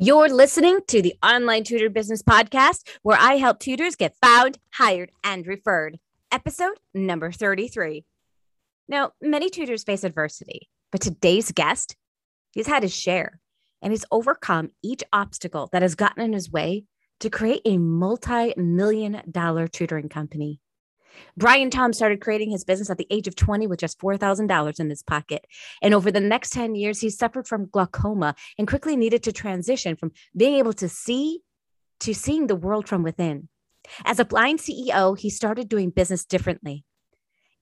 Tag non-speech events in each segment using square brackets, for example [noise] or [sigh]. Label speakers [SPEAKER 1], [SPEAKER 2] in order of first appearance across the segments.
[SPEAKER 1] You're listening to the Online Tutor Business Podcast, where I help tutors get found, hired, and referred. Episode number 33. Now, many tutors face adversity, but today's guest, he's had his share and he's overcome each obstacle that has gotten in his way to create a multi million dollar tutoring company. Brian Tom started creating his business at the age of 20 with just $4,000 in his pocket. And over the next 10 years, he suffered from glaucoma and quickly needed to transition from being able to see to seeing the world from within. As a blind CEO, he started doing business differently.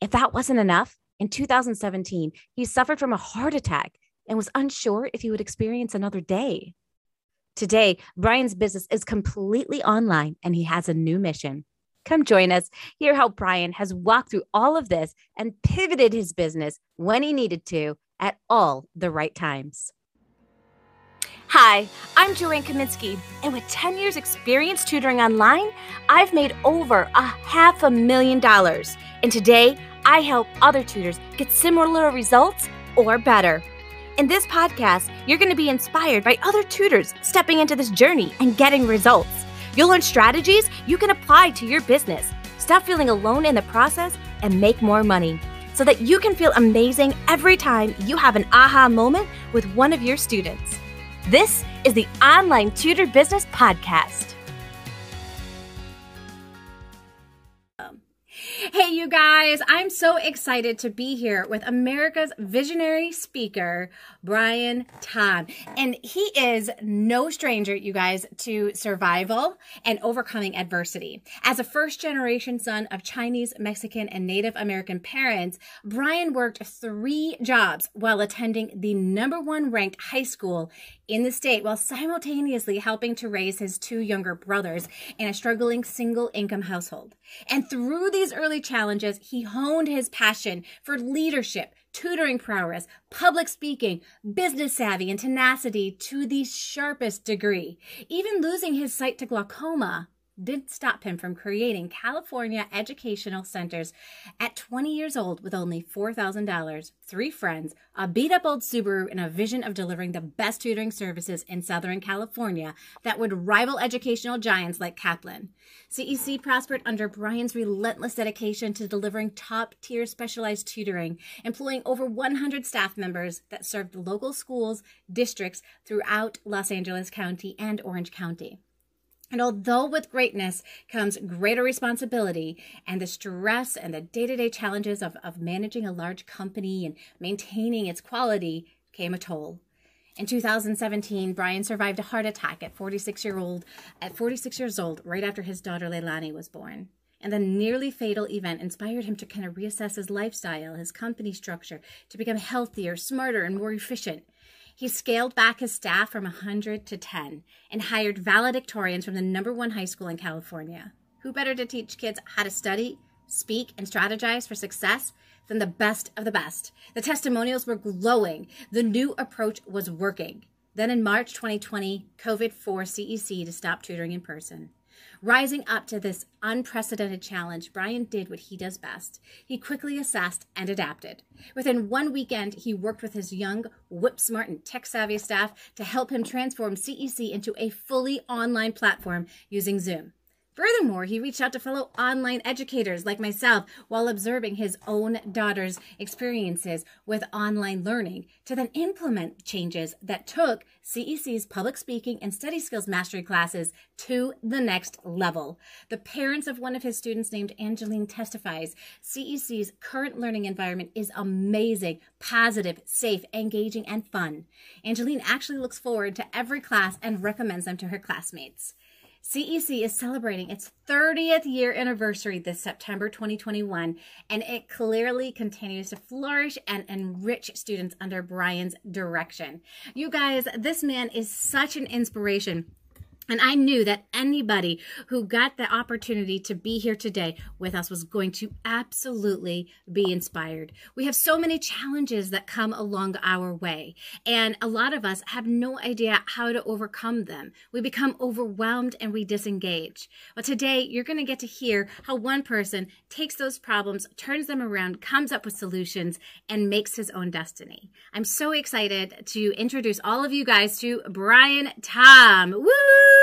[SPEAKER 1] If that wasn't enough, in 2017, he suffered from a heart attack and was unsure if he would experience another day. Today, Brian's business is completely online and he has a new mission Come join us. Hear how Brian has walked through all of this and pivoted his business when he needed to at all the right times. Hi, I'm Joanne Kaminsky, and with 10 years' experience tutoring online, I've made over a half a million dollars. And today, I help other tutors get similar results or better. In this podcast, you're going to be inspired by other tutors stepping into this journey and getting results. You'll learn strategies you can apply to your business. Stop feeling alone in the process and make more money so that you can feel amazing every time you have an aha moment with one of your students. This is the Online Tutor Business Podcast.
[SPEAKER 2] Hey, you guys, I'm so excited to be here with America's visionary speaker, Brian Tom. And he is no stranger, you guys, to survival and overcoming adversity. As a first generation son of Chinese, Mexican, and Native American parents, Brian worked three jobs while attending the number one ranked high school in the state while simultaneously helping to raise his two younger brothers in a struggling single income household. And through these early challenges, he honed his passion for leadership, tutoring prowess, public speaking, business savvy, and tenacity to the sharpest degree. Even losing his sight to glaucoma didn't stop him from creating California educational centers at 20 years old with only $4,000, three friends, a beat up old Subaru, and a vision of delivering the best tutoring services in Southern California that would rival educational giants like Kaplan. CEC prospered under Brian's relentless dedication to delivering top tier specialized tutoring, employing over 100 staff members that served local schools, districts throughout Los Angeles County and Orange County. And although with greatness comes greater responsibility and the stress and the day to day challenges of, of managing a large company and maintaining its quality came a toll. In 2017, Brian survived a heart attack at 46 year old at 46 years old, right after his daughter Leilani was born. And the nearly fatal event inspired him to kind of reassess his lifestyle, his company structure, to become healthier, smarter, and more efficient. He scaled back his staff from 100 to 10 and hired valedictorians from the number one high school in California. Who better to teach kids how to study, speak, and strategize for success than the best of the best? The testimonials were glowing. The new approach was working. Then in March 2020, COVID forced CEC to stop tutoring in person. Rising up to this unprecedented challenge, Brian did what he does best. He quickly assessed and adapted. Within one weekend, he worked with his young, whip smart, and tech savvy staff to help him transform CEC into a fully online platform using Zoom. Furthermore, he reached out to fellow online educators like myself while observing his own daughter's experiences with online learning to then implement changes that took CEC's public speaking and study skills mastery classes to the next level. The parents of one of his students named Angeline testifies CEC's current learning environment is amazing, positive, safe, engaging, and fun. Angeline actually looks forward to every class and recommends them to her classmates. CEC is celebrating its 30th year anniversary this September 2021, and it clearly continues to flourish and enrich students under Brian's direction. You guys, this man is such an inspiration. And I knew that anybody who got the opportunity to be here today with us was going to absolutely be inspired. We have so many challenges that come along our way, and a lot of us have no idea how to overcome them. We become overwhelmed and we disengage. Well, today you're going to get to hear how one person takes those problems, turns them around, comes up with solutions, and makes his own destiny. I'm so excited to introduce all of you guys to Brian Tom. Woo!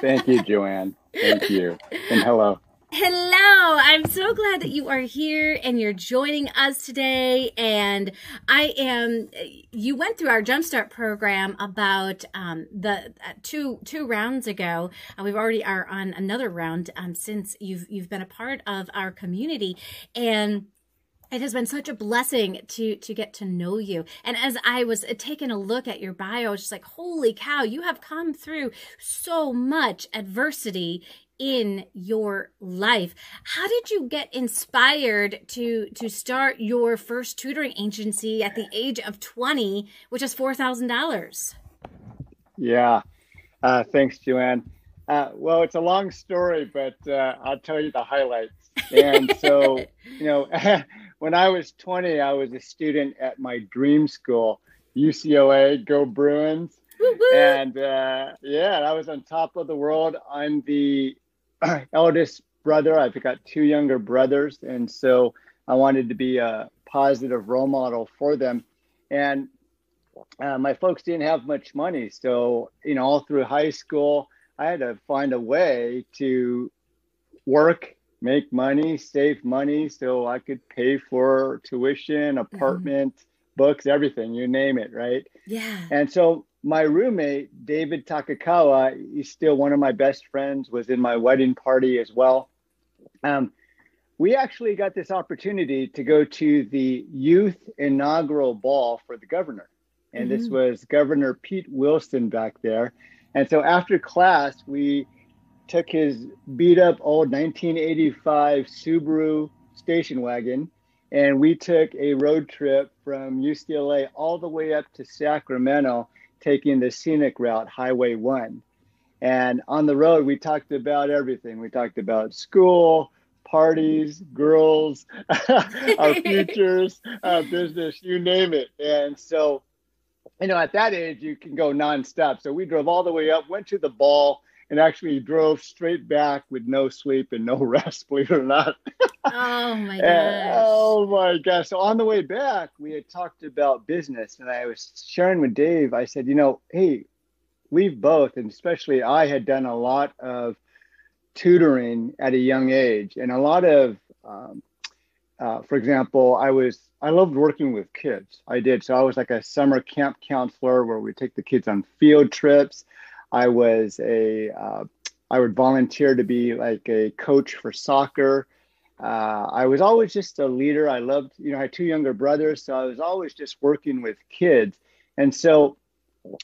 [SPEAKER 3] Thank you, Joanne. Thank you. And hello.
[SPEAKER 2] Hello, I'm so glad that you are here and you're joining us today. And I am. You went through our Jumpstart program about um, the uh, two two rounds ago. Uh, we've already are on another round um, since you've you've been a part of our community, and it has been such a blessing to to get to know you. And as i was taking a look at your bio i was just like holy cow you have come through so much adversity in your life. How did you get inspired to to start your first tutoring agency at the age of 20 which is $4000
[SPEAKER 3] yeah. Uh, thanks joanne. Uh, well it's a long story but uh, i'll tell you the highlights. And so [laughs] you know [laughs] when I was 20, I was a student at my dream school, UCLA. Go Bruins! And uh, yeah, I was on top of the world. I'm the [clears throat] eldest brother. I've got two younger brothers, and so I wanted to be a positive role model for them. And uh, my folks didn't have much money, so you know, all through high school, I had to find a way to work make money, save money so I could pay for tuition, mm-hmm. apartment, mm-hmm. books, everything, you name it, right?
[SPEAKER 2] Yeah.
[SPEAKER 3] And so my roommate, David Takakawa, he's still one of my best friends, was in my wedding party as well. Um, we actually got this opportunity to go to the youth inaugural ball for the governor. And mm-hmm. this was Governor Pete Wilson back there. And so after class, we took his beat up old 1985 Subaru station wagon and we took a road trip from UCLA all the way up to Sacramento, taking the scenic route, Highway 1. And on the road, we talked about everything. We talked about school, parties, girls, [laughs] our futures, our business, you name it. And so, you know, at that age, you can go nonstop. So we drove all the way up, went to the ball, and actually drove straight back with no sleep and no [laughs] rest, believe it or not.
[SPEAKER 2] oh my [laughs] gosh.
[SPEAKER 3] oh my gosh. So on the way back, we had talked about business and I was sharing with Dave, I said, you know, hey, we've both, and especially I had done a lot of tutoring at a young age and a lot of um, uh, for example, I was I loved working with kids. I did. So I was like a summer camp counselor where we take the kids on field trips. I was a uh, I would volunteer to be like a coach for soccer. Uh, I was always just a leader. I loved, you know, I had two younger brothers, so I was always just working with kids. And so,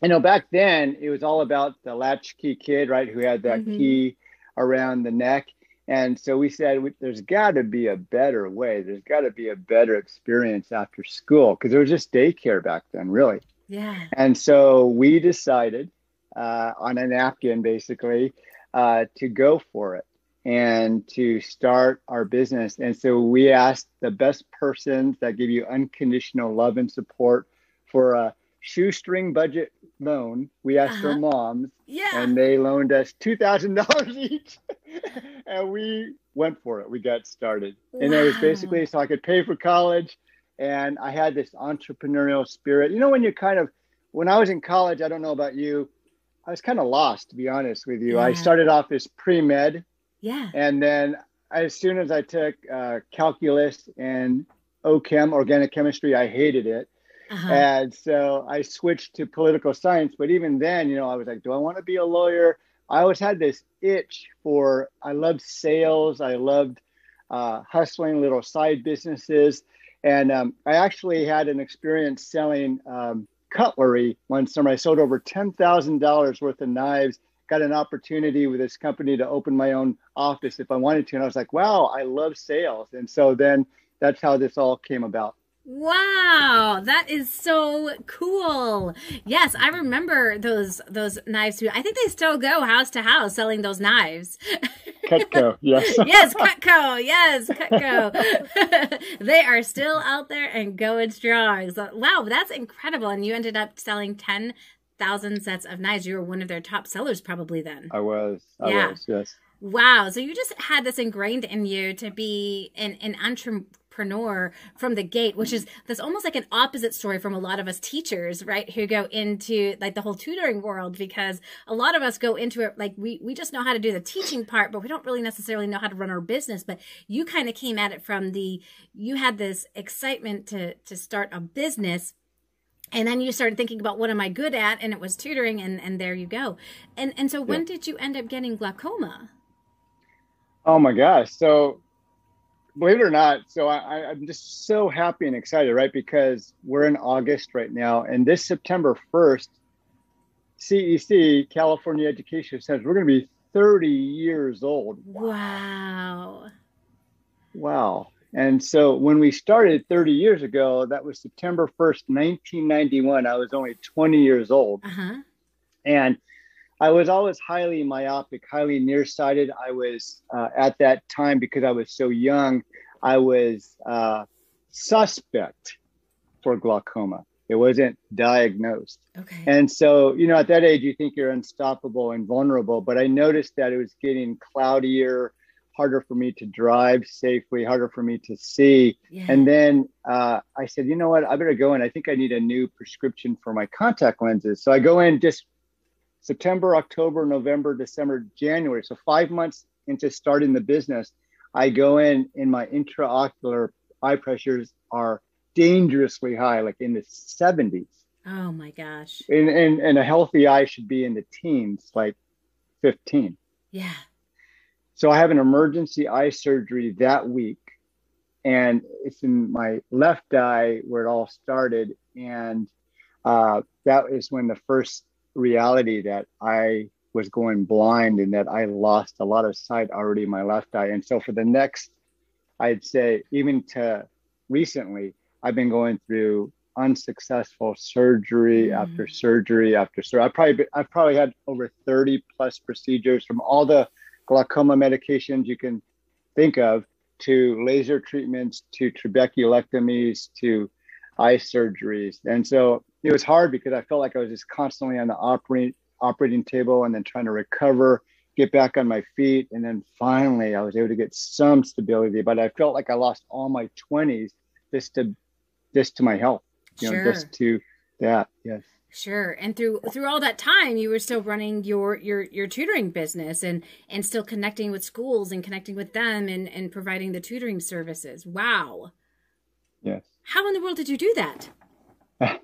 [SPEAKER 3] you know, back then it was all about the latchkey kid, right, who had that mm-hmm. key around the neck. And so we said, there's got to be a better way. There's got to be a better experience after school because it was just daycare back then, really.
[SPEAKER 2] Yeah.
[SPEAKER 3] And so we decided uh, on a napkin, basically, uh, to go for it and to start our business. And so we asked the best persons that give you unconditional love and support for a shoestring budget loan. We asked uh-huh. our moms,
[SPEAKER 2] yeah.
[SPEAKER 3] and they loaned us two thousand dollars [laughs] each, and we went for it. We got started, wow. and it was basically so I could pay for college, and I had this entrepreneurial spirit. You know, when you're kind of when I was in college, I don't know about you, I was kind of lost, to be honest with you. Yeah. I started off as pre med.
[SPEAKER 2] Yeah.
[SPEAKER 3] And then as soon as I took uh, calculus and OChem, organic chemistry, I hated it. Uh-huh. And so I switched to political science. But even then, you know, I was like, do I want to be a lawyer? I always had this itch for, I loved sales. I loved uh, hustling little side businesses. And um, I actually had an experience selling um, cutlery one summer. I sold over $10,000 worth of knives, got an opportunity with this company to open my own office if I wanted to. And I was like, wow, I love sales. And so then that's how this all came about.
[SPEAKER 2] Wow, that is so cool. Yes, I remember those those knives. I think they still go house to house selling those knives.
[SPEAKER 3] Cutco, [laughs] yes.
[SPEAKER 2] yes, Cutco, yes, Cutco. [laughs] they are still out there and going strong. So, wow, that's incredible. And you ended up selling 10,000 sets of knives. You were one of their top sellers probably then.
[SPEAKER 3] I was. I yeah. was, yes.
[SPEAKER 2] Wow. So you just had this ingrained in you to be an, an entrepreneur from the gate, which is that's almost like an opposite story from a lot of us teachers, right? Who go into like the whole tutoring world because a lot of us go into it like we we just know how to do the teaching part, but we don't really necessarily know how to run our business. But you kind of came at it from the you had this excitement to to start a business and then you started thinking about what am I good at, and it was tutoring, and and there you go. And and so when yeah. did you end up getting glaucoma?
[SPEAKER 3] Oh my gosh. So believe it or not, so I, I'm just so happy and excited, right? Because we're in August right now, and this September 1st, CEC, California Education says we're going to be 30 years old.
[SPEAKER 2] Wow.
[SPEAKER 3] Wow. And so when we started 30 years ago, that was September 1st, 1991. I was only 20 years old. Uh-huh. And I was always highly myopic, highly nearsighted. I was uh, at that time because I was so young. I was uh, suspect for glaucoma. It wasn't diagnosed. Okay. And so, you know, at that age, you think you're unstoppable and vulnerable. But I noticed that it was getting cloudier, harder for me to drive safely, harder for me to see. Yeah. And then uh, I said, you know what? I better go in. I think I need a new prescription for my contact lenses. So I go in just September, October, November, December, January. So five months into starting the business, I go in and my intraocular eye pressures are dangerously high, like in the 70s.
[SPEAKER 2] Oh my gosh.
[SPEAKER 3] And, and, and a healthy eye should be in the teens, like 15.
[SPEAKER 2] Yeah.
[SPEAKER 3] So I have an emergency eye surgery that week. And it's in my left eye where it all started. And uh, that is when the first reality that I was going blind and that I lost a lot of sight already in my left eye. And so for the next, I'd say, even to recently, I've been going through unsuccessful surgery mm. after surgery after surgery. I probably I've probably had over 30 plus procedures from all the glaucoma medications you can think of to laser treatments to trabeculectomies to eye surgeries. And so it was hard because I felt like I was just constantly on the operating operating table and then trying to recover, get back on my feet, and then finally I was able to get some stability. But I felt like I lost all my twenties just to just to my health, you sure. know, just to that. Yes.
[SPEAKER 2] Sure. And through through all that time you were still running your your your tutoring business and and still connecting with schools and connecting with them and and providing the tutoring services. Wow.
[SPEAKER 3] Yes.
[SPEAKER 2] How in the world did you do that? [laughs]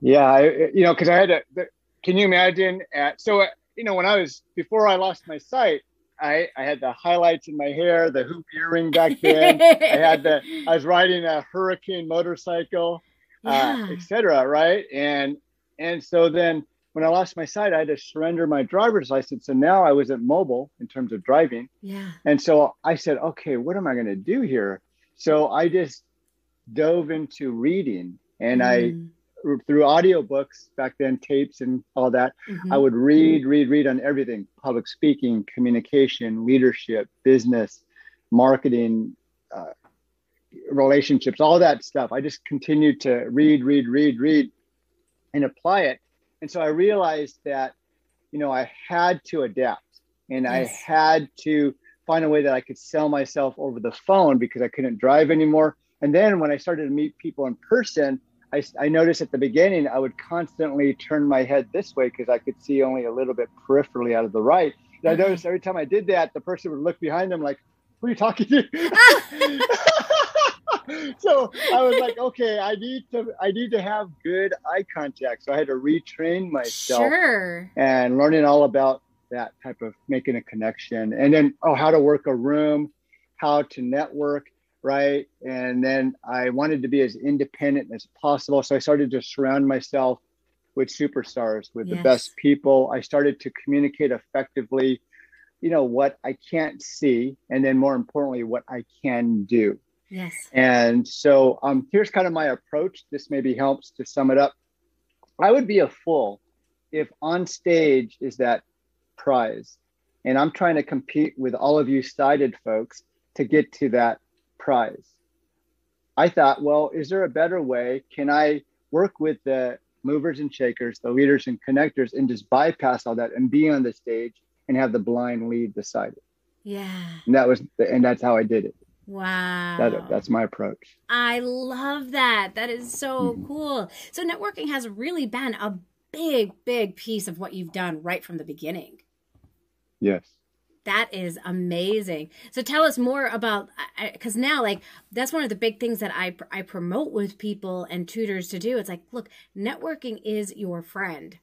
[SPEAKER 3] Yeah, I, you know, because I had to. Can you imagine? At so, uh, you know, when I was before I lost my sight, I I had the highlights in my hair, the hoop earring back then. I had the. I was riding a Hurricane motorcycle, uh, yeah. uh, etc. Right, and and so then when I lost my sight, I had to surrender my driver's license, and now I wasn't mobile in terms of driving.
[SPEAKER 2] Yeah.
[SPEAKER 3] And so I said, okay, what am I going to do here? So I just dove into reading, and mm. I through audiobooks back then, tapes and all that. Mm-hmm. I would read, read, read on everything public speaking, communication, leadership, business, marketing, uh, relationships, all that stuff. I just continued to read, read, read, read, and apply it. And so I realized that, you know, I had to adapt and yes. I had to find a way that I could sell myself over the phone because I couldn't drive anymore. And then when I started to meet people in person, I, I noticed at the beginning I would constantly turn my head this way because I could see only a little bit peripherally out of the right. And I mm-hmm. noticed every time I did that, the person would look behind them like, "Who are you talking to?" [laughs] so I was like, "Okay, I need to I need to have good eye contact." So I had to retrain myself
[SPEAKER 2] sure.
[SPEAKER 3] and learning all about that type of making a connection, and then oh, how to work a room, how to network right? And then I wanted to be as independent as possible. So I started to surround myself with superstars, with yes. the best people. I started to communicate effectively, you know, what I can't see, and then more importantly, what I can do.
[SPEAKER 2] Yes.
[SPEAKER 3] And so um, here's kind of my approach. This maybe helps to sum it up. I would be a fool if on stage is that prize. And I'm trying to compete with all of you sighted folks to get to that prize. I thought, well, is there a better way? Can I work with the movers and shakers, the leaders and connectors, and just bypass all that and be on the stage and have the blind lead beside it?
[SPEAKER 2] Yeah.
[SPEAKER 3] And that was, and that's how I did it.
[SPEAKER 2] Wow.
[SPEAKER 3] That, that's my approach.
[SPEAKER 2] I love that. That is so mm-hmm. cool. So, networking has really been a big, big piece of what you've done right from the beginning.
[SPEAKER 3] Yes.
[SPEAKER 2] That is amazing. So tell us more about because now like that's one of the big things that I I promote with people and tutors to do. It's like, look, networking is your friend.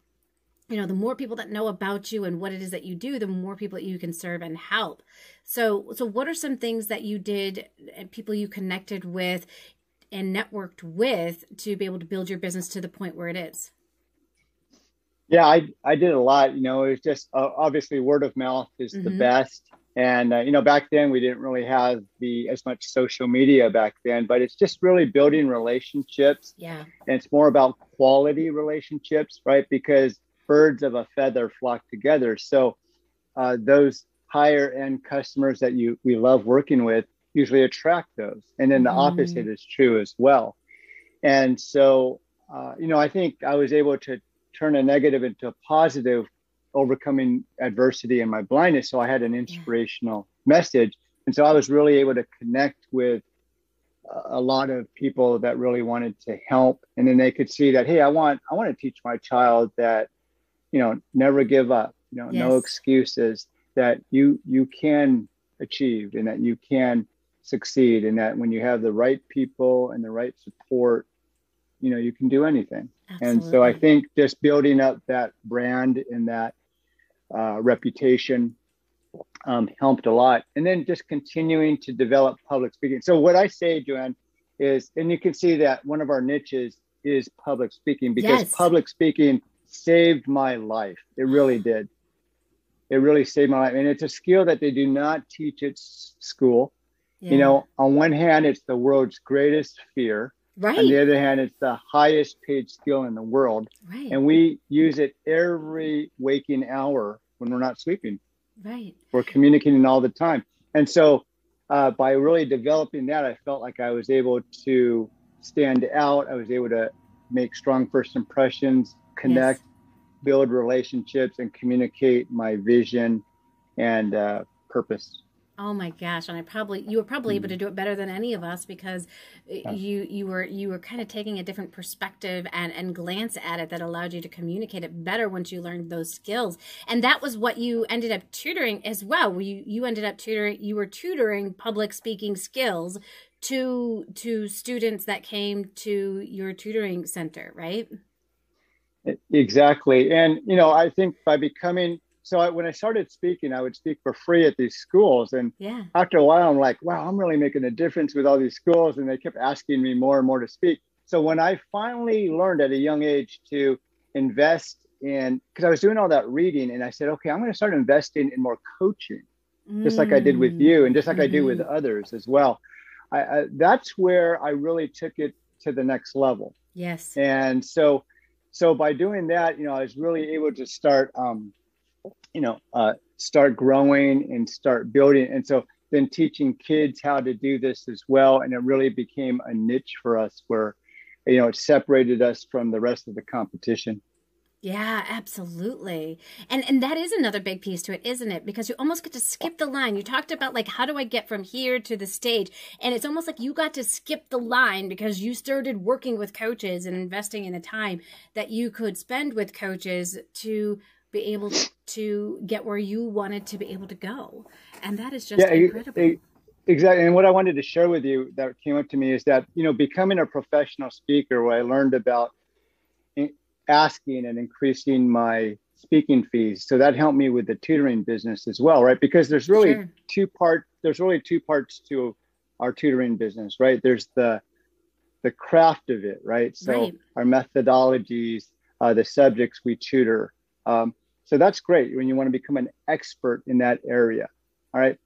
[SPEAKER 2] You know, the more people that know about you and what it is that you do, the more people that you can serve and help. So so what are some things that you did and people you connected with and networked with to be able to build your business to the point where it is?
[SPEAKER 3] Yeah, I I did a lot. You know, it was just uh, obviously word of mouth is mm-hmm. the best. And uh, you know, back then we didn't really have the as much social media back then, but it's just really building relationships.
[SPEAKER 2] Yeah.
[SPEAKER 3] And it's more about quality relationships, right? Because birds of a feather flock together. So uh, those higher end customers that you we love working with usually attract those, and then the mm. opposite is true as well. And so, uh, you know, I think I was able to turn a negative into a positive, overcoming adversity and my blindness. So I had an inspirational yeah. message. And so I was really able to connect with a lot of people that really wanted to help. And then they could see that, hey, I want I want to teach my child that, you know, never give up, you know, yes. no excuses, that you you can achieve and that you can succeed and that when you have the right people and the right support you know you can do anything Absolutely. and so i think just building up that brand and that uh, reputation um, helped a lot. And then just continuing to develop public speaking. So what i say joanne is and you can see that one of our niches is public speaking because yes. public speaking saved my life. It really did. It really saved my life. And it's a skill that they do not teach at school. Yeah. you know on one hand it's the world's greatest fear
[SPEAKER 2] Right.
[SPEAKER 3] On the other hand, it's the highest paid skill in the world.
[SPEAKER 2] Right.
[SPEAKER 3] And we use it every waking hour when we're not sleeping.
[SPEAKER 2] Right.
[SPEAKER 3] We're communicating all the time. And so uh, by really developing that, I felt like I was able to stand out. I was able to make strong first impressions, connect, yes. build relationships, and communicate my vision and uh, purpose.
[SPEAKER 2] Oh my gosh! And I probably you were probably able to mm. do it better than any of us because uh, you you were you were kind of taking a different perspective and and glance at it that allowed you to communicate it better once you learned those skills. And that was what you ended up tutoring as well. You you ended up tutoring you were tutoring public speaking skills to to students that came to your tutoring center, right?
[SPEAKER 3] Exactly. And you know, I think by becoming so I, when I started speaking, I would speak for free at these schools. And
[SPEAKER 2] yeah.
[SPEAKER 3] after a while, I'm like, wow, I'm really making a difference with all these schools. And they kept asking me more and more to speak. So when I finally learned at a young age to invest in, because I was doing all that reading, and I said, okay, I'm going to start investing in more coaching, mm. just like I did with you, and just like mm-hmm. I do with mm-hmm. others as well. I, I, that's where I really took it to the next level.
[SPEAKER 2] Yes.
[SPEAKER 3] And so, so by doing that, you know, I was really able to start. Um, you know, uh, start growing and start building. And so then teaching kids how to do this as well. And it really became a niche for us where, you know, it separated us from the rest of the competition.
[SPEAKER 2] Yeah, absolutely. And and that is another big piece to it, isn't it? Because you almost get to skip the line. You talked about like how do I get from here to the stage? And it's almost like you got to skip the line because you started working with coaches and investing in the time that you could spend with coaches to be able to get where you wanted to be able to go. And that is just yeah, incredible. It, it,
[SPEAKER 3] exactly. And what I wanted to share with you that came up to me is that, you know, becoming a professional speaker, where I learned about asking and increasing my speaking fees. So that helped me with the tutoring business as well, right? Because there's really sure. two part there's really two parts to our tutoring business, right? There's the the craft of it, right? So right. our methodologies, uh, the subjects we tutor, um, so that's great when you want to become an expert in that area. All right.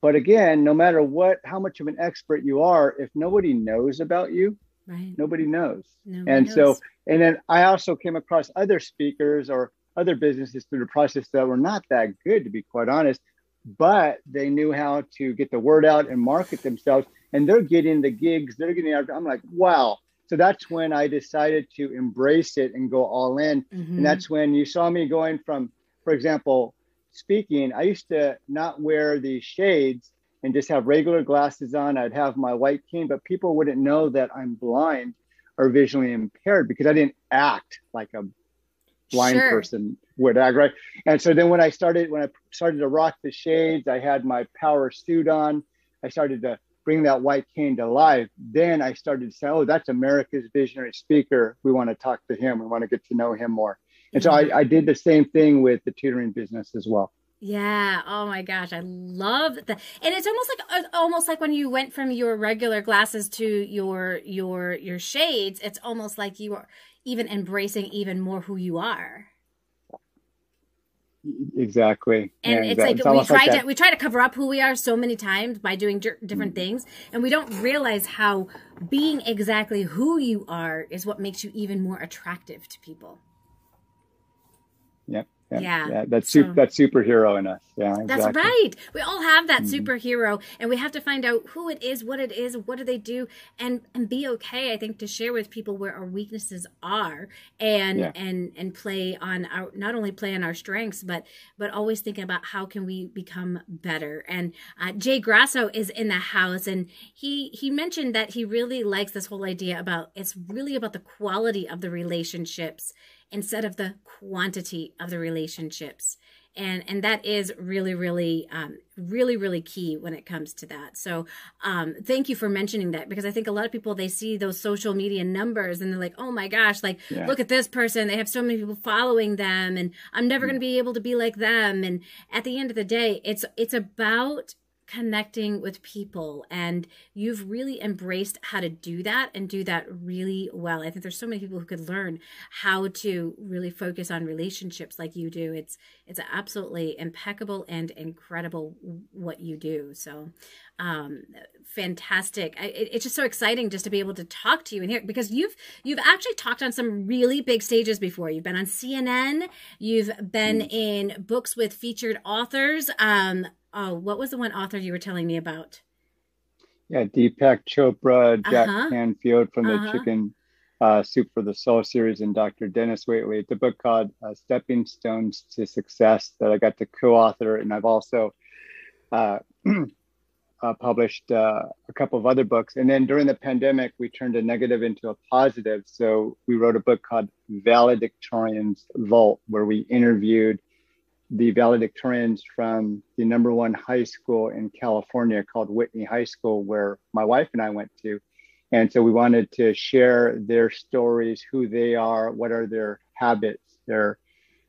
[SPEAKER 3] But again, no matter what, how much of an expert you are, if nobody knows about you, right. nobody knows. Nobody and knows. so, and then I also came across other speakers or other businesses through the process that were not that good, to be quite honest, but they knew how to get the word out and market themselves. And they're getting the gigs, they're getting out. I'm like, wow. So that's when I decided to embrace it and go all in. Mm-hmm. And that's when you saw me going from, for example, speaking, I used to not wear these shades and just have regular glasses on. I'd have my white cane, but people wouldn't know that I'm blind or visually impaired because I didn't act like a blind sure. person would act, right? And so then when I started, when I started to rock the shades, I had my power suit on. I started to bring that white cane to life. Then I started to say, oh, that's America's visionary speaker. We want to talk to him. We want to get to know him more. And so I, mm-hmm. I did the same thing with the tutoring business as well.
[SPEAKER 2] Yeah. Oh my gosh, I love that. And it's almost like almost like when you went from your regular glasses to your your your shades. It's almost like you are even embracing even more who you are.
[SPEAKER 3] Exactly.
[SPEAKER 2] And
[SPEAKER 3] yeah,
[SPEAKER 2] it's
[SPEAKER 3] exactly.
[SPEAKER 2] like it's we try like to we try to cover up who we are so many times by doing different mm-hmm. things, and we don't realize how being exactly who you are is what makes you even more attractive to people.
[SPEAKER 3] Yep. Yeah, yeah. yeah. That's so, that's superhero in us. Yeah,
[SPEAKER 2] exactly. that's right. We all have that mm-hmm. superhero, and we have to find out who it is, what it is, what do they do, and and be okay. I think to share with people where our weaknesses are, and yeah. and and play on our not only play on our strengths, but but always thinking about how can we become better. And uh, Jay Grasso is in the house, and he he mentioned that he really likes this whole idea about it's really about the quality of the relationships instead of the quantity of the relationships and and that is really really um, really really key when it comes to that so um, thank you for mentioning that because i think a lot of people they see those social media numbers and they're like oh my gosh like yeah. look at this person they have so many people following them and i'm never mm. going to be able to be like them and at the end of the day it's it's about connecting with people and you've really embraced how to do that and do that really well. I think there's so many people who could learn how to really focus on relationships like you do. It's it's absolutely impeccable and incredible what you do. So um fantastic. I, it, it's just so exciting just to be able to talk to you and hear because you've you've actually talked on some really big stages before. You've been on cnn you've been mm. in books with featured authors um oh, what was the one author you were telling me about?
[SPEAKER 3] Yeah, Deepak Chopra, Jack uh-huh. Canfield from the uh-huh. Chicken uh, Soup for the Soul series, and Dr. Dennis Waitley. It's a book called uh, Stepping Stones to Success that I got to co-author, and I've also uh, [clears throat] uh published uh, a couple of other books. And then during the pandemic, we turned a negative into a positive. So we wrote a book called Valedictorian's Vault, where we interviewed the valedictorians from the number one high school in California called Whitney High School, where my wife and I went to. And so we wanted to share their stories, who they are, what are their habits, their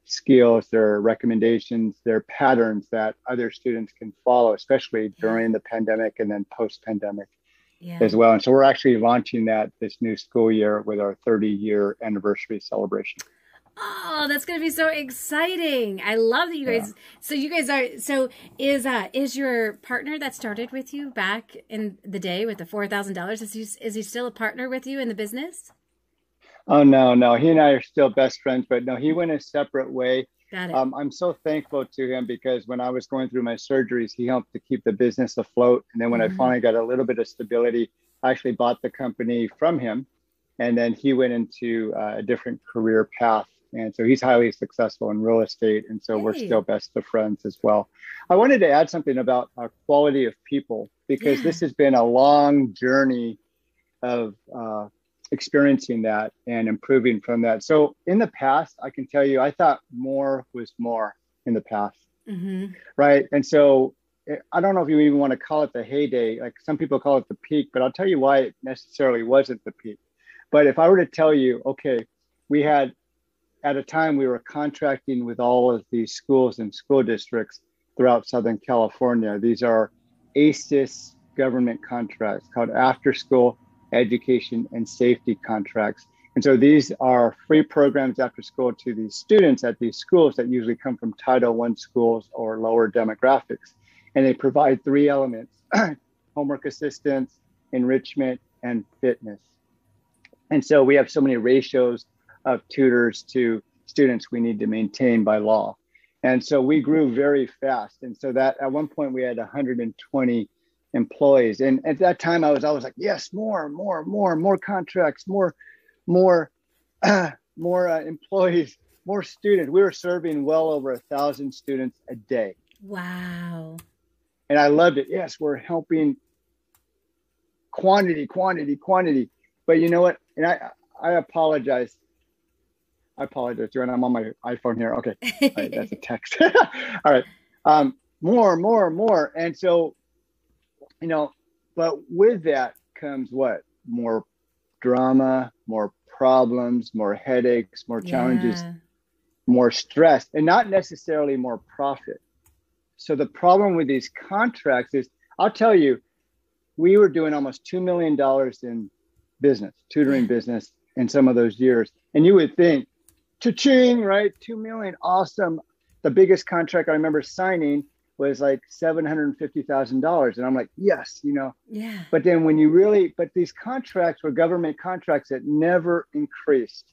[SPEAKER 3] skills, their recommendations, their patterns that other students can follow, especially during the pandemic and then post pandemic yeah. as well. And so we're actually launching that this new school year with our 30 year anniversary celebration.
[SPEAKER 2] Oh, that's gonna be so exciting! I love that you guys. Yeah. So you guys are. So is uh is your partner that started with you back in the day with the four thousand dollars? Is he is he still a partner with you in the business?
[SPEAKER 3] Oh no, no. He and I are still best friends, but no, he went a separate way.
[SPEAKER 2] Got it.
[SPEAKER 3] Um, I'm so thankful to him because when I was going through my surgeries, he helped to keep the business afloat. And then when mm-hmm. I finally got a little bit of stability, I actually bought the company from him, and then he went into uh, a different career path and so he's highly successful in real estate. And so hey. we're still best of friends as well. I wanted to add something about uh, quality of people because yeah. this has been a long journey of uh, experiencing that and improving from that. So in the past, I can tell you, I thought more was more in the past. Mm-hmm. Right. And so eh, I don't know if you even want to call it the heyday. Like some people call it the peak, but I'll tell you why it necessarily wasn't the peak. But if I were to tell you, okay, we had at a time we were contracting with all of these schools and school districts throughout Southern California. These are ASES government contracts called after school education and safety contracts. And so these are free programs after school to these students at these schools that usually come from Title I schools or lower demographics. and they provide three elements [clears throat] homework assistance, enrichment, and fitness. And so we have so many ratios of tutors to students we need to maintain by law. And so we grew very fast. And so that at one point we had 120 employees. And at that time I was always like, yes, more, more, more, more contracts, more, more, uh, [clears throat] more uh, employees, more students. We were serving well over a thousand students a day.
[SPEAKER 2] Wow.
[SPEAKER 3] And I loved it. Yes, we're helping quantity, quantity, quantity. But you know what? And I I apologize. I apologize, and I'm on my iPhone here. Okay, [laughs] right, that's a text. [laughs] All right, um, more, more, more, and so, you know, but with that comes what? More drama, more problems, more headaches, more challenges, yeah. more stress, and not necessarily more profit. So the problem with these contracts is, I'll tell you, we were doing almost $2 million in business, tutoring business in some of those years. And you would think, cha-ching, right? 2 million, awesome. The biggest contract I remember signing was like $750,000. And I'm like, yes, you know.
[SPEAKER 2] Yeah.
[SPEAKER 3] But then when you really, but these contracts were government contracts that never increased.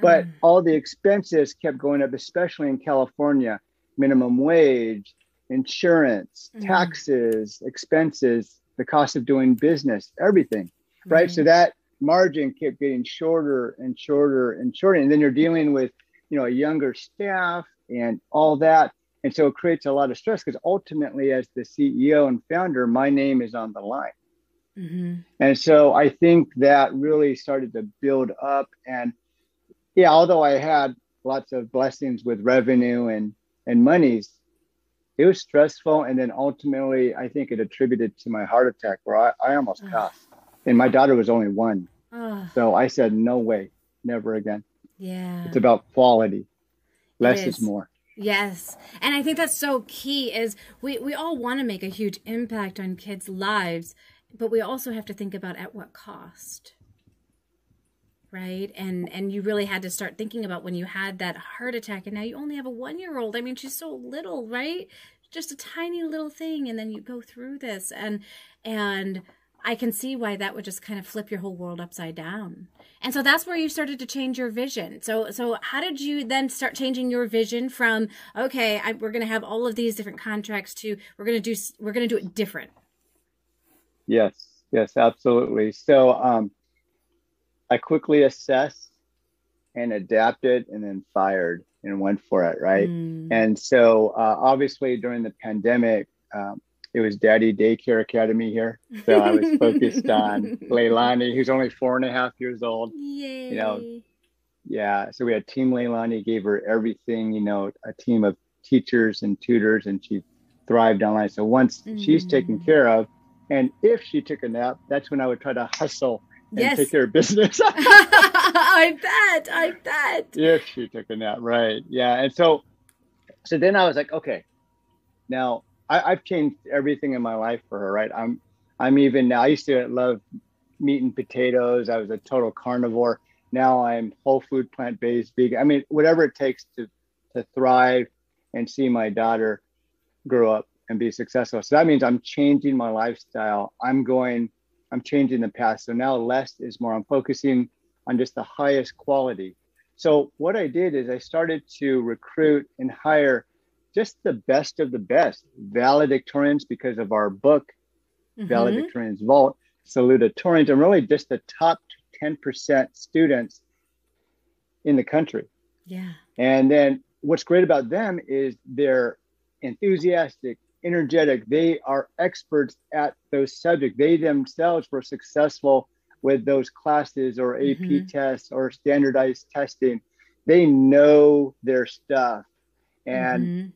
[SPEAKER 3] But mm. all the expenses kept going up, especially in California minimum wage, insurance, mm. taxes, expenses the cost of doing business, everything, right? right? So that margin kept getting shorter and shorter and shorter. And then you're dealing with, you know, a younger staff and all that. And so it creates a lot of stress because ultimately, as the CEO and founder, my name is on the line. Mm-hmm. And so I think that really started to build up. And yeah, although I had lots of blessings with revenue and and monies, it was stressful. And then ultimately, I think it attributed to my heart attack where I, I almost passed. And my daughter was only one. So I said, no way, never again.
[SPEAKER 2] Yeah.
[SPEAKER 3] It's about quality. Less is. is more.
[SPEAKER 2] Yes. And I think that's so key is we, we all want to make a huge impact on kids' lives, but we also have to think about at what cost right and and you really had to start thinking about when you had that heart attack and now you only have a one year old i mean she's so little right just a tiny little thing and then you go through this and and i can see why that would just kind of flip your whole world upside down and so that's where you started to change your vision so so how did you then start changing your vision from okay I, we're going to have all of these different contracts to we're going to do we're going to do it different
[SPEAKER 3] yes yes absolutely so um I quickly assessed and adapted and then fired and went for it. Right. Mm. And so uh, obviously during the pandemic, um, it was Daddy Daycare Academy here. So I was focused on [laughs] Leilani, who's only four and a half years old.
[SPEAKER 2] Yay.
[SPEAKER 3] You know, yeah. So we had Team Leilani, gave her everything, you know, a team of teachers and tutors, and she thrived online. So once mm. she's taken mm. care of, and if she took a nap, that's when I would try to hustle and yes. take care of business. [laughs] [laughs]
[SPEAKER 2] I bet. I bet.
[SPEAKER 3] If she took a nap, right? Yeah. And so, so then I was like, okay, now I, have changed everything in my life for her. Right? I'm, I'm even now. I used to love meat and potatoes. I was a total carnivore. Now I'm whole food, plant based, vegan. I mean, whatever it takes to to thrive and see my daughter grow up and be successful. So that means I'm changing my lifestyle. I'm going I'm changing the path. So now less is more. I'm focusing on just the highest quality. So what I did is I started to recruit and hire just the best of the best valedictorians because of our book, mm-hmm. Valedictorians Vault, salutatorians, and really just the top 10% students in the country.
[SPEAKER 2] Yeah.
[SPEAKER 3] And then what's great about them is they're enthusiastic, energetic. They are experts at those subjects. They themselves were successful with those classes or AP mm-hmm. tests or standardized testing. They know their stuff and mm-hmm.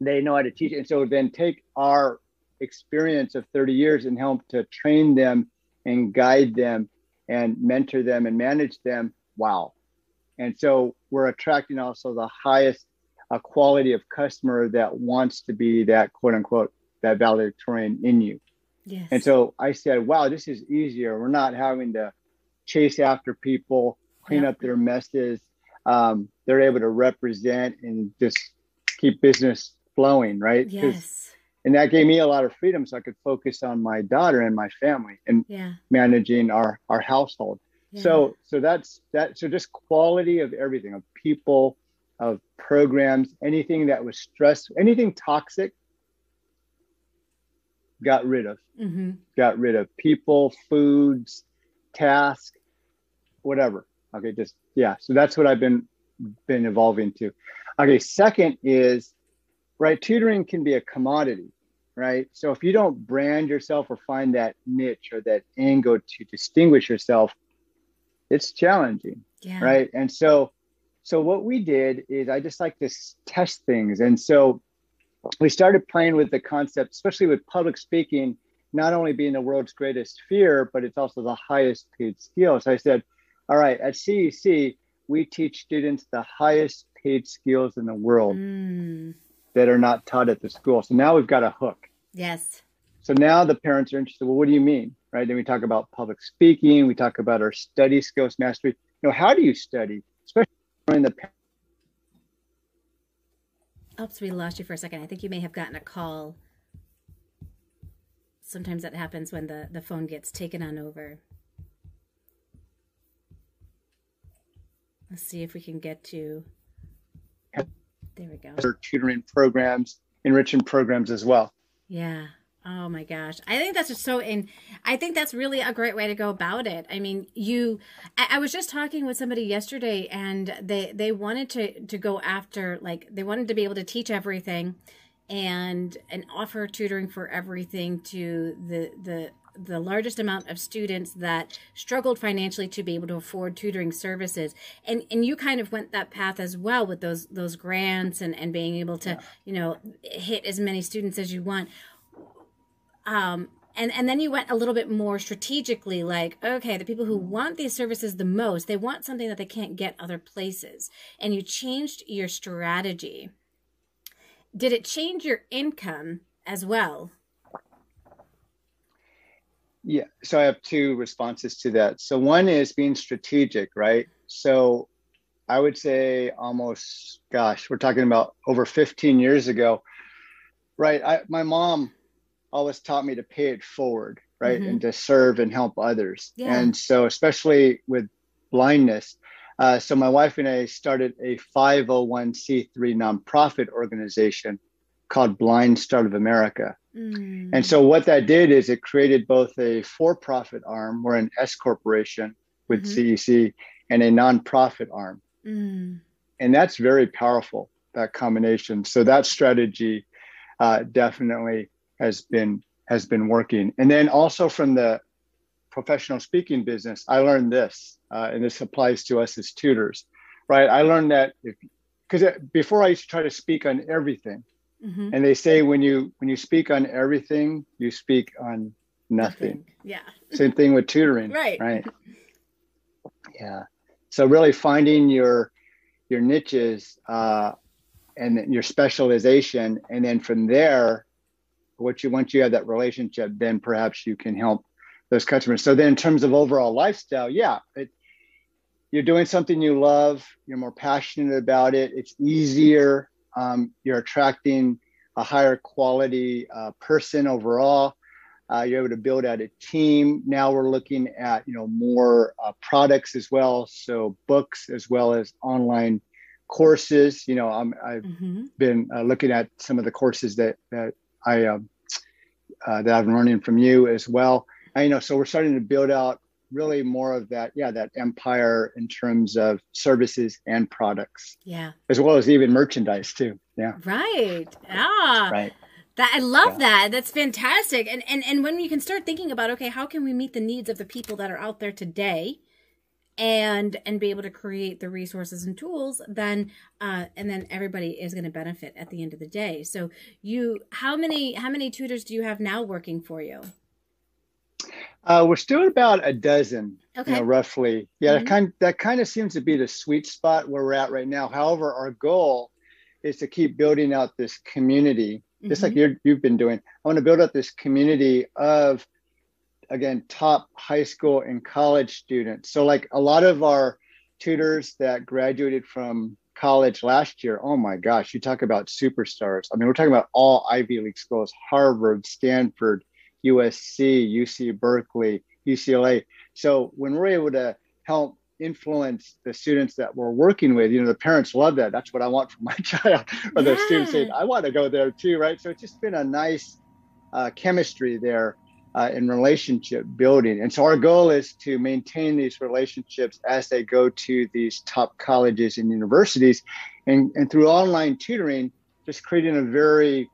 [SPEAKER 3] They know how to teach. And so then take our experience of 30 years and help to train them and guide them and mentor them and manage them. Wow. And so we're attracting also the highest a quality of customer that wants to be that quote unquote that valedictorian in you.
[SPEAKER 2] Yes.
[SPEAKER 3] And so I said, wow, this is easier. We're not having to chase after people, clean yep. up their messes. Um, they're able to represent and just keep business flowing, right?
[SPEAKER 2] Yes.
[SPEAKER 3] and that gave me a lot of freedom so I could focus on my daughter and my family and
[SPEAKER 2] Yeah.
[SPEAKER 3] managing our our household.
[SPEAKER 2] yeah.
[SPEAKER 3] So so that's that. So just quality of everything of people, of programs, anything that was stress, anything toxic, got rid of.
[SPEAKER 2] hmm
[SPEAKER 3] Got rid of people, foods, tasks, whatever. Okay, just yeah. So that's what I've been been evolving to. Okay, second is right. Tutoring can be a commodity, right? So if you don't brand yourself or find that niche or that angle to distinguish yourself, it's challenging
[SPEAKER 2] Yeah.
[SPEAKER 3] right and so so what we did is i just like to test things and so we started playing with the concept especially with public speaking not only being the world's greatest fear but it's also the highest paid skill so i said all right at cec we teach students the highest paid skills in the world
[SPEAKER 2] Mm.
[SPEAKER 3] that are not taught at the school so now we've got a hook
[SPEAKER 2] Yes.
[SPEAKER 3] so now the parents are interested. Well, what do you mean? Right. Then we talk about public speaking. We talk about our study skills mastery. You know, how do you study, especially during the parents.
[SPEAKER 2] Oops, we lost you for a second. I think you may have gotten a call. Sometimes that happens when the, the phone gets taken on over. Let's see if we can get to. There we go.
[SPEAKER 3] tutoring programs, enrichment programs as well.
[SPEAKER 2] Yeah. Oh my gosh. I think that's just so in I think that's really a great way to go about it. I mean, you I, I was just talking with somebody yesterday and they they wanted to to go after like they wanted to be able to teach everything and and offer tutoring for everything to the the the largest amount of students that struggled financially to be able to afford tutoring services. And and you kind of went that path as well with those those grants and and being able to you know hit as many students as you want. Um and and then you went a little bit more strategically like okay the people who want these services the most they want something that they can't get other places. And you changed your strategy. Did it change your income as well
[SPEAKER 3] Yeah. So I have two responses to that. So one is being strategic, right? So I would say almost, gosh, we're talking about over 15 years ago, right? I, my mom always taught me to pay it forward, right?
[SPEAKER 2] Mhm.
[SPEAKER 3] And to serve and help others.
[SPEAKER 2] Yeah.
[SPEAKER 3] And so, especially with blindness, uh, so my wife and I started a 501c3 nonprofit organization called Blind Start of America.
[SPEAKER 2] Mm.
[SPEAKER 3] And so what that did is it created both a for-profit arm, we're an S corporation with
[SPEAKER 2] Mhm.
[SPEAKER 3] CEC, and a nonprofit arm.
[SPEAKER 2] Mm.
[SPEAKER 3] And that's very powerful, that combination. So that strategy uh, definitely has been has been working. And then also from the professional speaking business, I learned this, uh, and this applies to us as tutors, right? I learned that if because before I used to try to speak on everything,
[SPEAKER 2] Mhm.
[SPEAKER 3] and they say when you when you speak on everything you speak on nothing.
[SPEAKER 2] Yeah. [laughs]
[SPEAKER 3] Same thing with tutoring
[SPEAKER 2] Right.
[SPEAKER 3] right? Yeah. So really finding your your niches uh and your specialization and then from there what you once you have that relationship then perhaps you can help those customers. So then in terms of overall lifestyle yeah it, you're doing something you love you're more passionate about it it's easier um, you're attracting a higher quality uh, person overall uh, you're able to build out a team now we're looking at you know more uh, products as well so books as well as online courses you know I'm, i've
[SPEAKER 2] Mhm.
[SPEAKER 3] been uh, looking at some of the courses that that I um, uh, that I've been learning from you as well. And, you know, so we're starting to build out really more of that, yeah, that empire in terms of services and products,
[SPEAKER 2] yeah
[SPEAKER 3] as well as even merchandise too. Yeah,
[SPEAKER 2] right ah
[SPEAKER 3] right.
[SPEAKER 2] That I love
[SPEAKER 3] Yeah.
[SPEAKER 2] that. That's fantastic. And and and when you can start thinking about okay, how can we meet the needs of the people that are out there today and and be able to create the resources and tools, then uh and then everybody is going to benefit at the end of the day. So you how many how many tutors do you have now working for you?
[SPEAKER 3] Uh, we're still at about a dozen,
[SPEAKER 2] Okay.
[SPEAKER 3] you know, roughly. Yeah,
[SPEAKER 2] Mhm.
[SPEAKER 3] that kind that kind of seems to be the sweet spot where we're at right now. However, our goal is to keep building out this community, just like
[SPEAKER 2] Mhm.
[SPEAKER 3] you're, you've been doing. I want to build out this community of, again, top high school and college students. So, like a lot of our tutors that graduated from college last year, oh my gosh, you talk about superstars. I mean, we're talking about all Ivy League schools Harvard, Stanford, USC, UC Berkeley, UCLA. So when we're able to help influence the students that we're working with, you know, the parents love that. That's what I want for my [laughs] child. or the students say, I want to go there too, right? So it's just been a nice uh, chemistry there uh, in relationship building. And so our goal is to maintain these relationships as they go to these top colleges and universities. And, and through online tutoring, just creating a very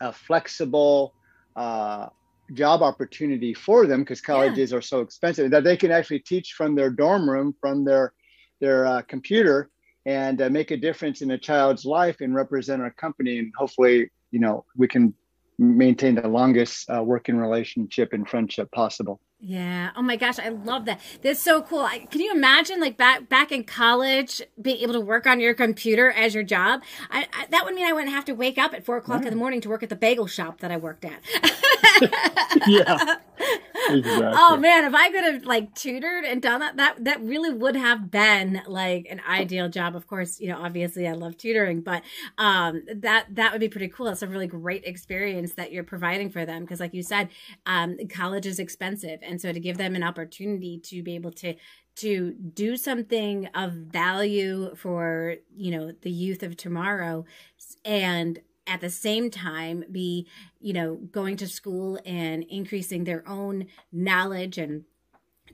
[SPEAKER 3] uh, flexible uh, job opportunity for them because colleges yeah. are so expensive that they can actually teach from their dorm room, from their, their uh, computer and uh, make a difference in a child's life and represent our company. And hopefully, you know, we can maintain the longest uh, working relationship and friendship possible.
[SPEAKER 2] Yeah. Oh my gosh, I love that. That's so cool. I, can you imagine, like back back in college, being able to work on your computer as your job? I, I, that would mean I wouldn't have to wake up at four o'clock in the morning to work at the bagel shop that I worked at. [laughs]
[SPEAKER 3] yeah. Exactly.
[SPEAKER 2] Oh man, if I could have like tutored and done that, that that really would have been like an ideal job. Of course, you know, obviously I love tutoring, but um, that that would be pretty cool. It's a really great experience that you're providing for them because, like you said, um, college is expensive, and so to give them an opportunity to be able to to do something of value for you know the youth of tomorrow and at the same time be you know going to school and increasing their own knowledge and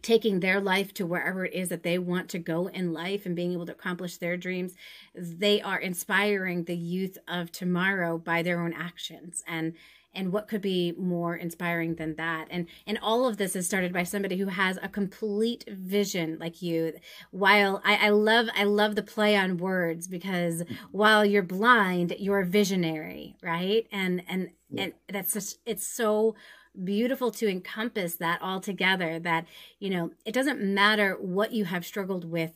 [SPEAKER 2] taking their life to wherever it is that they want to go in life and being able to accomplish their dreams they are inspiring the youth of tomorrow by their own actions. And and what could be more inspiring than that? And and all of this is started by somebody who has a complete vision like you. While i, I love i love the play on words because while you're blind you're visionary right? And and yeah. and that's just it's so beautiful to encompass that all together that you know it doesn't matter what you have struggled with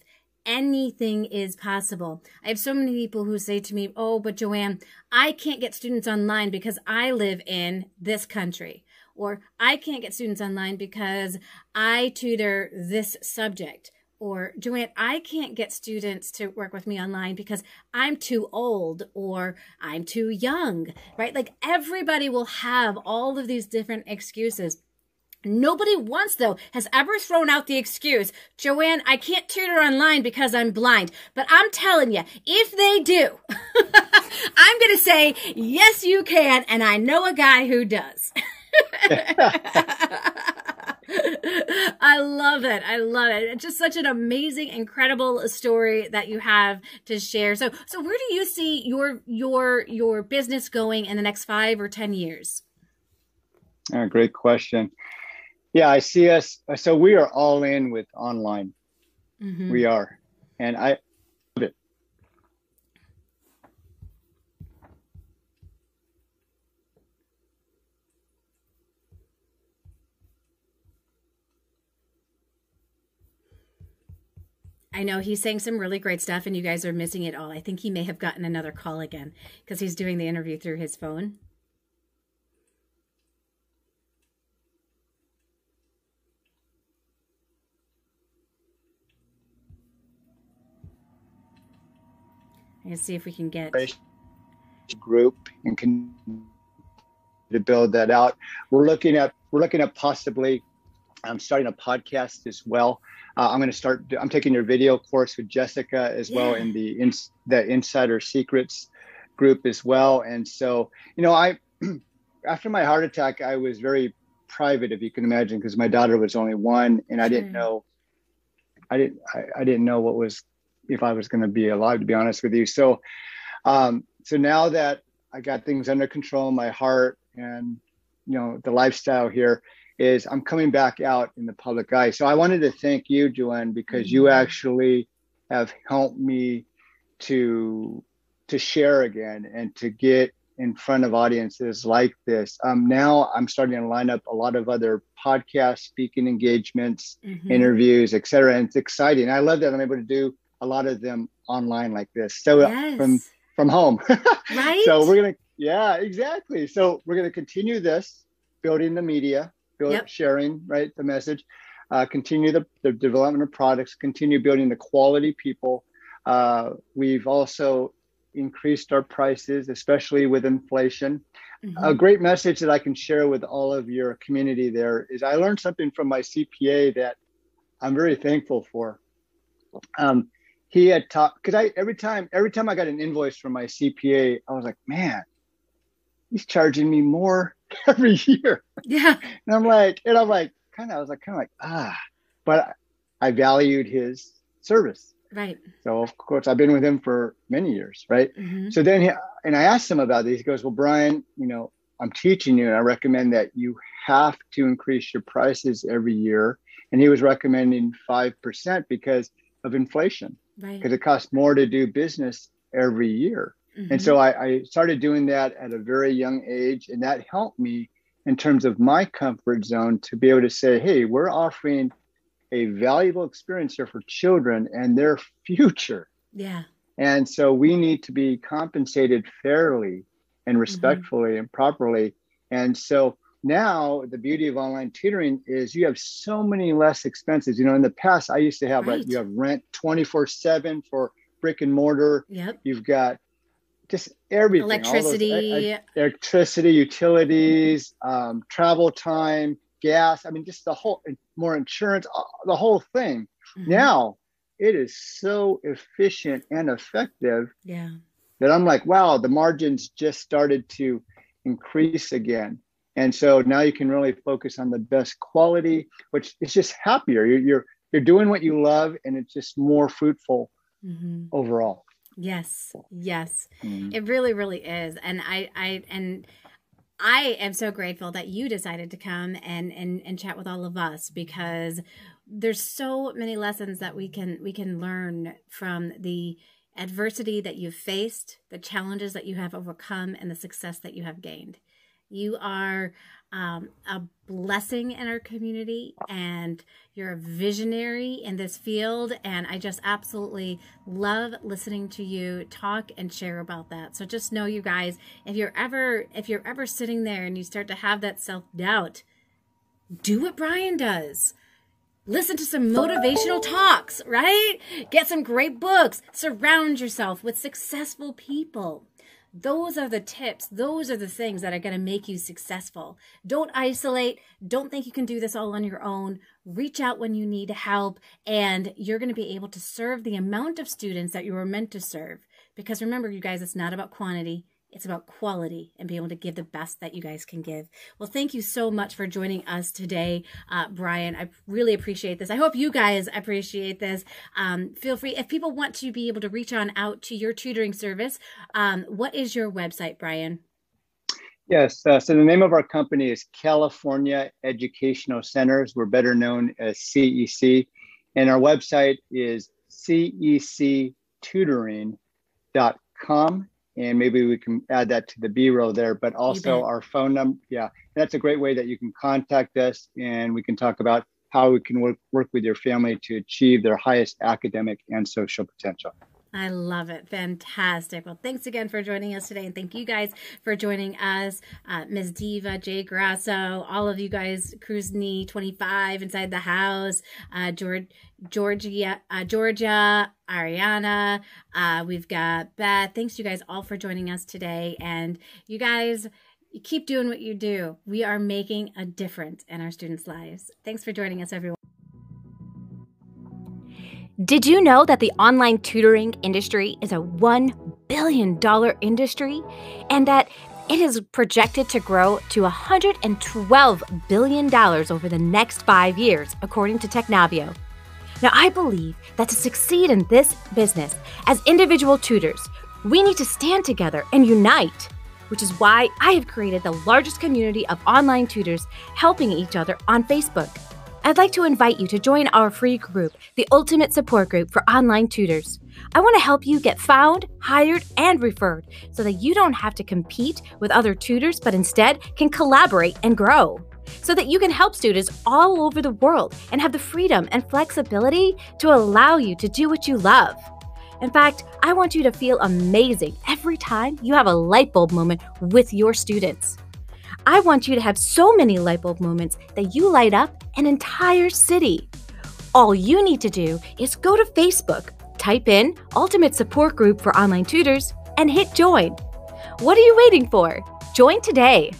[SPEAKER 2] anything is possible. I have so many people who say to me, Oh, but Joanne, I can't get students online because I live in this country. Or I can't get students online because I tutor this subject. Or Joanne, I can't get students to work with me online because I'm too old or I'm too young, right? Like everybody will have all of these different excuses. Nobody once, though, has ever thrown out the excuse, Joanne, I can't tutor online because I'm blind. But I'm telling you, if they do, [laughs] I'm going to say, yes, you can. And I know a guy who does. [laughs] [laughs] I love it. I love it. It's just such an amazing, incredible story that you have to share. So, so where do you see your your your business going in the next five or ten years?
[SPEAKER 3] Uh, great question yeah i see us so we are all in with online mm-hmm. we are and i
[SPEAKER 2] I know he's saying some really great stuff and you guys are missing it all. I think he may have gotten another call again because he's doing the interview through his phone. Let's see if we can get
[SPEAKER 3] group and can to build that out. We're looking at we're looking at possibly I'm starting a podcast as well. Uh, I'm going to start. I'm taking your video course with Jessica as yeah. well in the in, the Insider Secrets group as well. And so, you know, I [clears throat] after my heart attack, I was very private, if you can imagine, because my daughter was only one, and I didn't know. I didn't. I, I didn't know what was if I was going to be alive, to be honest with you. So, um, so now that I got things under control, my heart and you know the lifestyle here is I'm coming back out in the public eye. So I wanted to thank you, Joanne, because you mm-hmm. actually have helped me to to share again and to get in front of audiences like this. Um, now I'm starting to line up a lot of other podcast speaking engagements, mm-hmm. interviews, etc. And it's exciting. I love that I'm able to do a lot of them online like this. So uh, yes. from from home. [laughs]
[SPEAKER 2] right.
[SPEAKER 3] So we're gonna yeah, exactly. So we're gonna continue this, building the media, yep. sharing, right, the message, uh, continue the, the development of products, continue building the quality people, Uh, we've also increased our prices, especially with inflation. Mm-hmm. A great message that I can share with all of your community there is I learned something from my CPA that I'm very thankful for. Um, he had talked because I every time every time I got an invoice from my CPA, I was like, man, he's charging me more [laughs] every year.
[SPEAKER 2] Yeah.
[SPEAKER 3] And I'm like, and I'm like, kind of, I was like, kind of like, ah, but I valued his service.
[SPEAKER 2] Right.
[SPEAKER 3] So of course I've been with him for many years, right? Mm-hmm. So then he, and I asked him about this. He goes, "Well, Brian, you know, I'm teaching you, and I recommend that you have to increase your prices every year." And he was recommending five percent because of inflation,
[SPEAKER 2] right?
[SPEAKER 3] Because it costs more to do business every year. Mm-hmm. And so I, I started doing that at a very young age, and that helped me in terms of my comfort zone to be able to say, "Hey, we're offering." a valuable experience here for children and their [laughs] future.
[SPEAKER 2] Yeah.
[SPEAKER 3] And so we need to be compensated fairly and mm-hmm. respectfully mm-hmm. and properly. And so now the beauty of online tutoring is you have so many less expenses. You know, in the past, I used to have right. like you have rent 24 7 for brick and mortar.
[SPEAKER 2] Yep.
[SPEAKER 3] You've got just everything
[SPEAKER 2] electricity,
[SPEAKER 3] those, electricity, utilities, um, travel time, gas. I mean, just the whole more insurance, the whole thing. Mm-hmm. Now it is so efficient and effective.
[SPEAKER 2] Yeah.
[SPEAKER 3] That I'm like, wow, the margins just started to increase again. And so now you can really focus on the best quality, which is just happier. You're you're, you're doing what you love, and it's just more fruitful mm-hmm. overall.
[SPEAKER 2] Yes, yes, mm-hmm. it really, really is. And I, I, and I am so grateful that you decided to come and, and and chat with all of us because there's so many lessons that we can we can learn from the adversity that you've faced, the challenges that you have overcome, and the success that you have gained. You are um, a blessing in our community and you're a visionary in this field. And I just absolutely love listening to you talk and share about that. So just know you guys, if you're ever, if you're ever sitting there and you start to have that self doubt, do what Brian does listen to some motivational talks, right? Get some great books. Surround yourself with successful people. Those are the tips. Those are the things that are going to make you successful. Don't isolate. Don't think you can do this all on your own. Reach out when you need help, and you're going to be able to serve the amount of students that you were meant to serve. Because remember, you guys, it's not about quantity, it's about quality and being able to give the best that you guys can give. Well, thank you so much for joining us today, uh, Brian. I really appreciate this. I hope you guys appreciate this. Um, feel free, if people want to be able to reach on out to your tutoring service, um, what is your website, Brian?
[SPEAKER 3] Yes, uh, so the name of our company is California Educational Centers. We're better known as CEC. And our website is cectutoring.com and maybe we can add that to the b-roll there but also our phone number yeah that's a great way that you can contact us and we can talk about how we can work, work with your family to achieve their highest academic and social potential
[SPEAKER 2] I love it. Fantastic. Well, thanks again for joining us today. And thank you guys for joining us. Uh, Ms. Diva, Jay Grasso, all of you guys, Cruise Knee 25 inside the house, uh, George, Georgia, uh, Georgia, Ariana. Uh, we've got Beth. Thanks you guys all for joining us today. And you guys, keep doing what you do. We are making a difference in our students' lives. Thanks for joining us, everyone.
[SPEAKER 1] Did you know that the online tutoring industry is a $1 billion industry and that it is projected to grow to $112 billion over the next five years, according to Technavio? Now, I believe that to succeed in this business as individual tutors, we need to stand together and unite, which is why I have created the largest community of online tutors helping each other on Facebook. I'd like to invite you to join our free group, the Ultimate Support Group for Online Tutors. I want to help you get found, hired, and referred so that you don't have to compete with other tutors, but instead can collaborate and grow. So that you can help students all over the world and have the freedom and flexibility to allow you to do what you love. In fact, I want you to feel amazing every time you have a light bulb moment with your students. I want you to have so many light bulb moments that you light up an entire city. All you need to do is go to Facebook,
[SPEAKER 2] type in Ultimate Support Group for Online Tutors and hit join. What are you waiting for? Join today.